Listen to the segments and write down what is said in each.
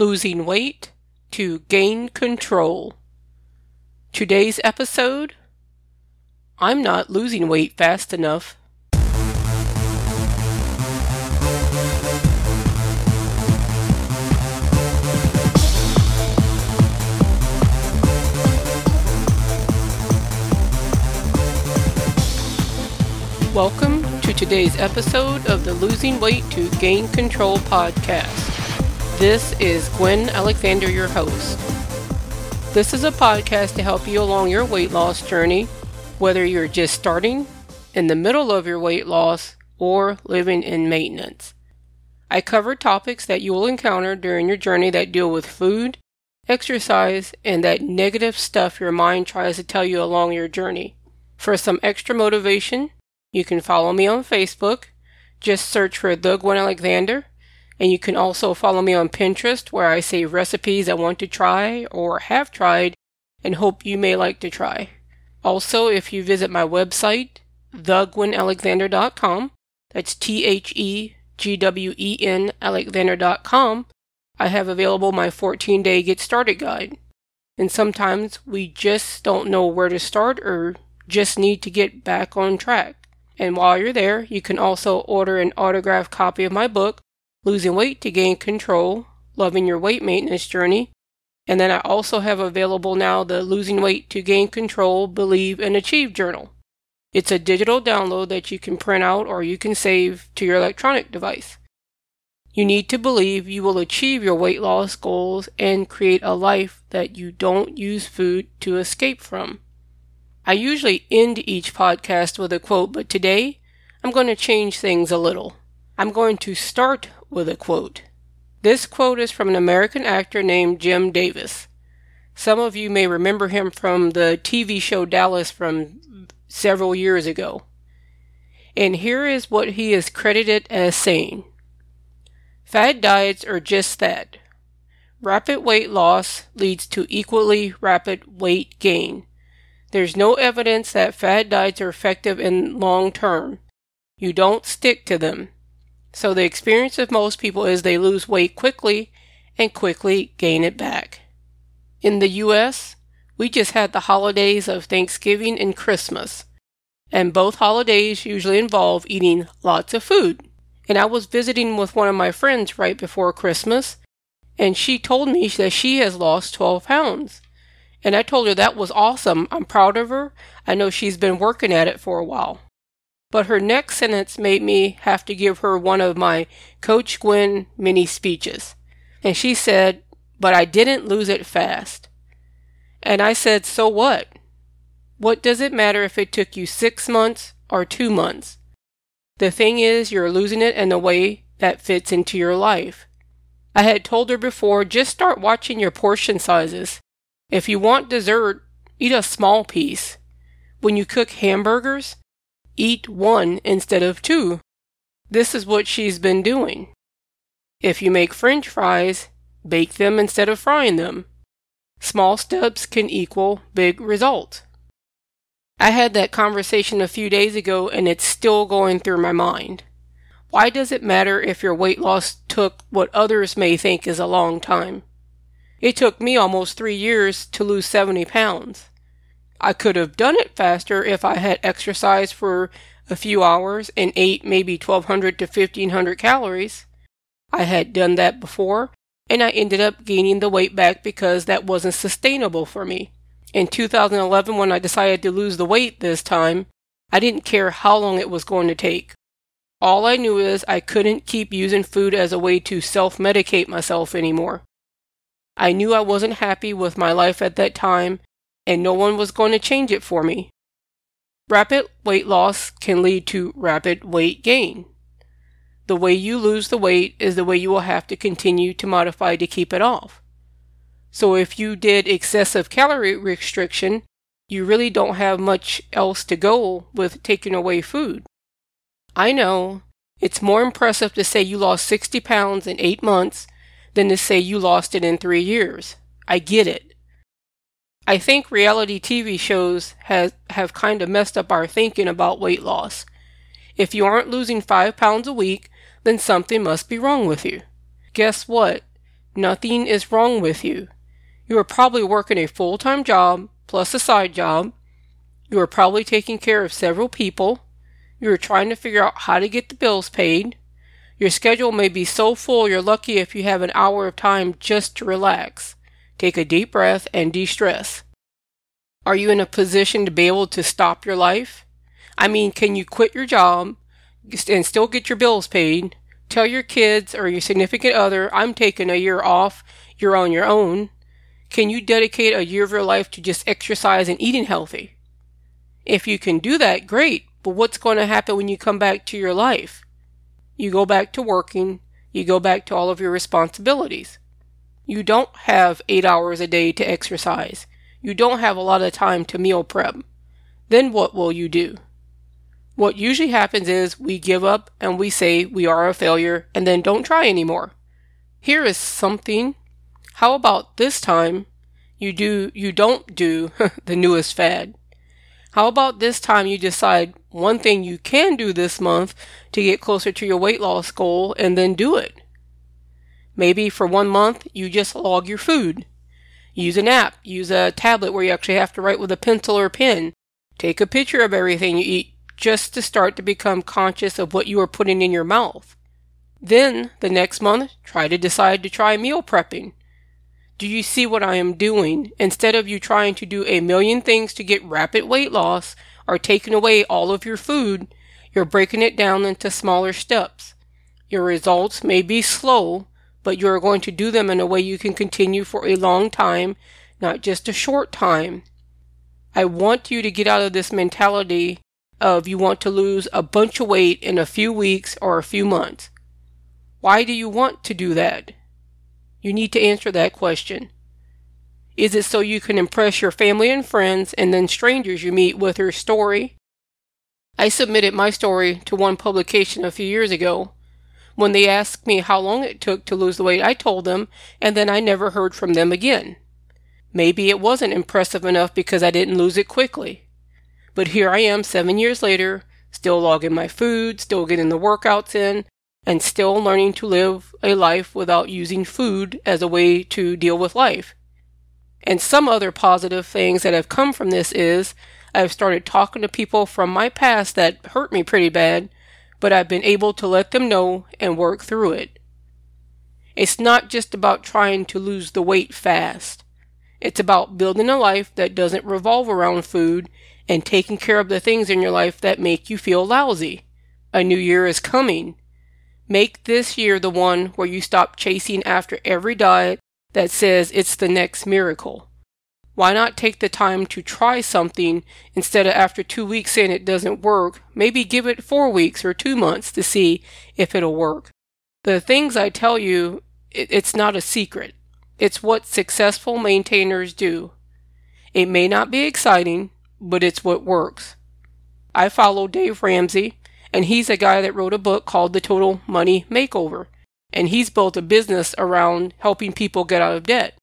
losing weight to gain control. Today's episode I'm not losing weight fast enough. Welcome to today's episode of the Losing Weight to Gain Control podcast. This is Gwen Alexander, your host. This is a podcast to help you along your weight loss journey, whether you're just starting, in the middle of your weight loss, or living in maintenance. I cover topics that you will encounter during your journey that deal with food, exercise, and that negative stuff your mind tries to tell you along your journey. For some extra motivation, you can follow me on Facebook. Just search for The Gwen Alexander and you can also follow me on Pinterest where I save recipes I want to try or have tried and hope you may like to try. Also, if you visit my website, thegwenalexander.com, that's T H E G W E N Alexander.com, I have available my 14 day Get Started guide. And sometimes we just don't know where to start or just need to get back on track. And while you're there, you can also order an autographed copy of my book, losing weight to gain control, loving your weight maintenance journey. And then I also have available now the losing weight to gain control, believe, and achieve journal. It's a digital download that you can print out or you can save to your electronic device. You need to believe you will achieve your weight loss goals and create a life that you don't use food to escape from. I usually end each podcast with a quote, but today I'm going to change things a little. I'm going to start with a quote. This quote is from an American actor named Jim Davis. Some of you may remember him from the TV show Dallas from several years ago. And here is what he is credited as saying Fad diets are just that. Rapid weight loss leads to equally rapid weight gain. There's no evidence that fad diets are effective in long term. You don't stick to them. So the experience of most people is they lose weight quickly and quickly gain it back. In the US, we just had the holidays of Thanksgiving and Christmas. And both holidays usually involve eating lots of food. And I was visiting with one of my friends right before Christmas, and she told me that she has lost 12 pounds. And I told her that was awesome. I'm proud of her. I know she's been working at it for a while. But her next sentence made me have to give her one of my Coach Gwen mini speeches. And she said, But I didn't lose it fast. And I said, So what? What does it matter if it took you six months or two months? The thing is, you're losing it in a way that fits into your life. I had told her before, just start watching your portion sizes. If you want dessert, eat a small piece. When you cook hamburgers, eat one instead of two. This is what she's been doing. If you make french fries, bake them instead of frying them. Small steps can equal big results. I had that conversation a few days ago and it's still going through my mind. Why does it matter if your weight loss took what others may think is a long time? It took me almost three years to lose 70 pounds. I could have done it faster if I had exercised for a few hours and ate maybe 1200 to 1500 calories. I had done that before and I ended up gaining the weight back because that wasn't sustainable for me. In 2011, when I decided to lose the weight this time, I didn't care how long it was going to take. All I knew is I couldn't keep using food as a way to self medicate myself anymore. I knew I wasn't happy with my life at that time and no one was going to change it for me. Rapid weight loss can lead to rapid weight gain. The way you lose the weight is the way you will have to continue to modify to keep it off. So if you did excessive calorie restriction, you really don't have much else to go with taking away food. I know it's more impressive to say you lost 60 pounds in 8 months than to say you lost it in 3 years. I get it. I think reality TV shows has, have kind of messed up our thinking about weight loss. If you aren't losing five pounds a week, then something must be wrong with you. Guess what? nothing is wrong with you. You are probably working a full time job plus a side job. You are probably taking care of several people. You are trying to figure out how to get the bills paid. Your schedule may be so full you're lucky if you have an hour of time just to relax. Take a deep breath and de stress. Are you in a position to be able to stop your life? I mean, can you quit your job and still get your bills paid? Tell your kids or your significant other, I'm taking a year off, you're on your own. Can you dedicate a year of your life to just exercise and eating healthy? If you can do that, great. But what's going to happen when you come back to your life? You go back to working, you go back to all of your responsibilities. You don't have eight hours a day to exercise. You don't have a lot of time to meal prep. Then what will you do? What usually happens is we give up and we say we are a failure and then don't try anymore. Here is something. How about this time you do you don't do the newest fad? How about this time you decide one thing you can do this month to get closer to your weight loss goal and then do it? Maybe for one month you just log your food. Use an app, use a tablet where you actually have to write with a pencil or pen. Take a picture of everything you eat just to start to become conscious of what you are putting in your mouth. Then, the next month, try to decide to try meal prepping. Do you see what I am doing? Instead of you trying to do a million things to get rapid weight loss or taking away all of your food, you're breaking it down into smaller steps. Your results may be slow, but you are going to do them in a way you can continue for a long time, not just a short time. I want you to get out of this mentality of you want to lose a bunch of weight in a few weeks or a few months. Why do you want to do that? You need to answer that question. Is it so you can impress your family and friends and then strangers you meet with your story? I submitted my story to one publication a few years ago. When they asked me how long it took to lose the weight, I told them, and then I never heard from them again. Maybe it wasn't impressive enough because I didn't lose it quickly. But here I am seven years later, still logging my food, still getting the workouts in, and still learning to live a life without using food as a way to deal with life. And some other positive things that have come from this is I've started talking to people from my past that hurt me pretty bad, but I've been able to let them know and work through it. It's not just about trying to lose the weight fast. It's about building a life that doesn't revolve around food and taking care of the things in your life that make you feel lousy. A new year is coming. Make this year the one where you stop chasing after every diet that says it's the next miracle. Why not take the time to try something instead of after two weeks saying it doesn't work? Maybe give it four weeks or two months to see if it'll work. The things I tell you, it's not a secret. It's what successful maintainers do. It may not be exciting, but it's what works. I follow Dave Ramsey, and he's a guy that wrote a book called The Total Money Makeover. And he's built a business around helping people get out of debt.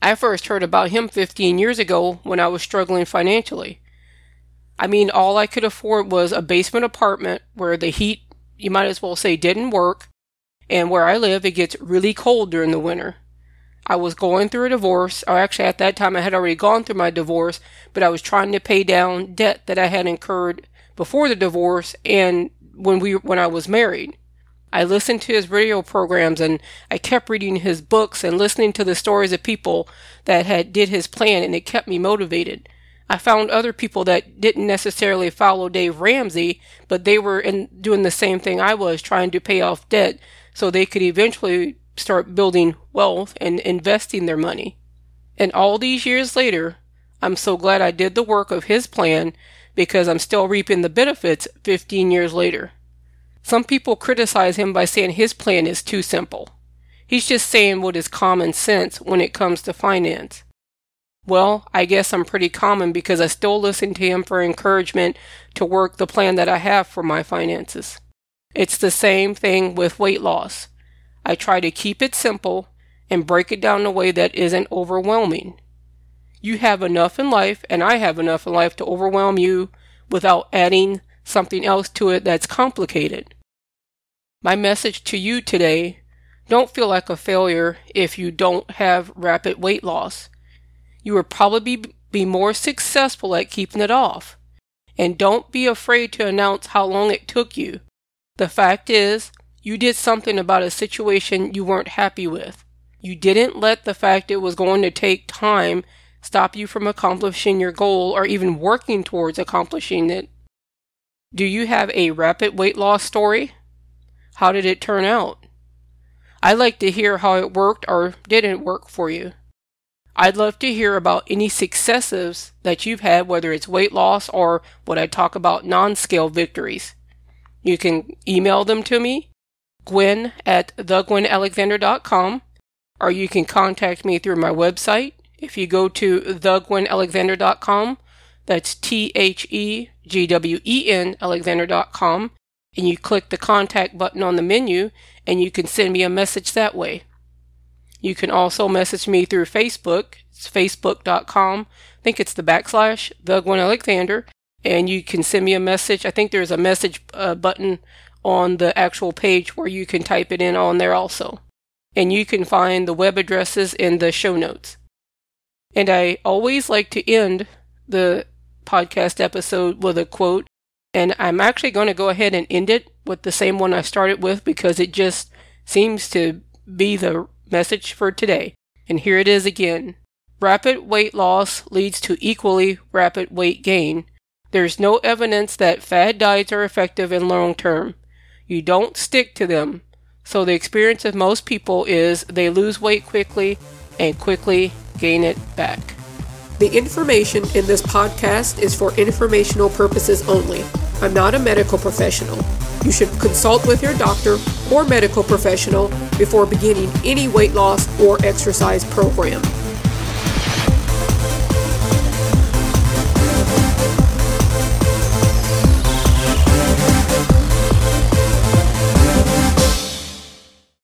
I first heard about him 15 years ago when I was struggling financially. I mean, all I could afford was a basement apartment where the heat, you might as well say, didn't work, and where I live, it gets really cold during the winter. I was going through a divorce, or actually at that time I had already gone through my divorce, but I was trying to pay down debt that I had incurred before the divorce and when we when I was married. I listened to his radio programs and I kept reading his books and listening to the stories of people that had did his plan and it kept me motivated. I found other people that didn't necessarily follow Dave Ramsey, but they were in doing the same thing I was trying to pay off debt so they could eventually start building wealth and investing their money. And all these years later, I'm so glad I did the work of his plan because I'm still reaping the benefits 15 years later. Some people criticize him by saying his plan is too simple. He's just saying what is common sense when it comes to finance. Well, I guess I'm pretty common because I still listen to him for encouragement to work the plan that I have for my finances. It's the same thing with weight loss. I try to keep it simple and break it down in a way that isn't overwhelming. You have enough in life, and I have enough in life to overwhelm you without adding something else to it that's complicated. My message to you today Don't feel like a failure if you don't have rapid weight loss. You will probably be more successful at keeping it off. And don't be afraid to announce how long it took you. The fact is, you did something about a situation you weren't happy with. You didn't let the fact it was going to take time stop you from accomplishing your goal or even working towards accomplishing it. Do you have a rapid weight loss story? How did it turn out? I'd like to hear how it worked or didn't work for you. I'd love to hear about any successes that you've had, whether it's weight loss or what I talk about non scale victories. You can email them to me, Gwen at thegwenalexander.com, or you can contact me through my website. If you go to thegwenalexander.com, that's T H E G W E N Alexander.com, and you click the contact button on the menu, and you can send me a message that way. You can also message me through Facebook. It's facebook.com. I think it's the backslash, the Gwen Alexander. And you can send me a message. I think there's a message uh, button on the actual page where you can type it in on there also. And you can find the web addresses in the show notes. And I always like to end the podcast episode with a quote. And I'm actually going to go ahead and end it with the same one I started with because it just seems to be the message for today. And here it is again. Rapid weight loss leads to equally rapid weight gain. There's no evidence that fad diets are effective in long term. You don't stick to them. So the experience of most people is they lose weight quickly and quickly gain it back. The information in this podcast is for informational purposes only. I'm not a medical professional. You should consult with your doctor or medical professional before beginning any weight loss or exercise program.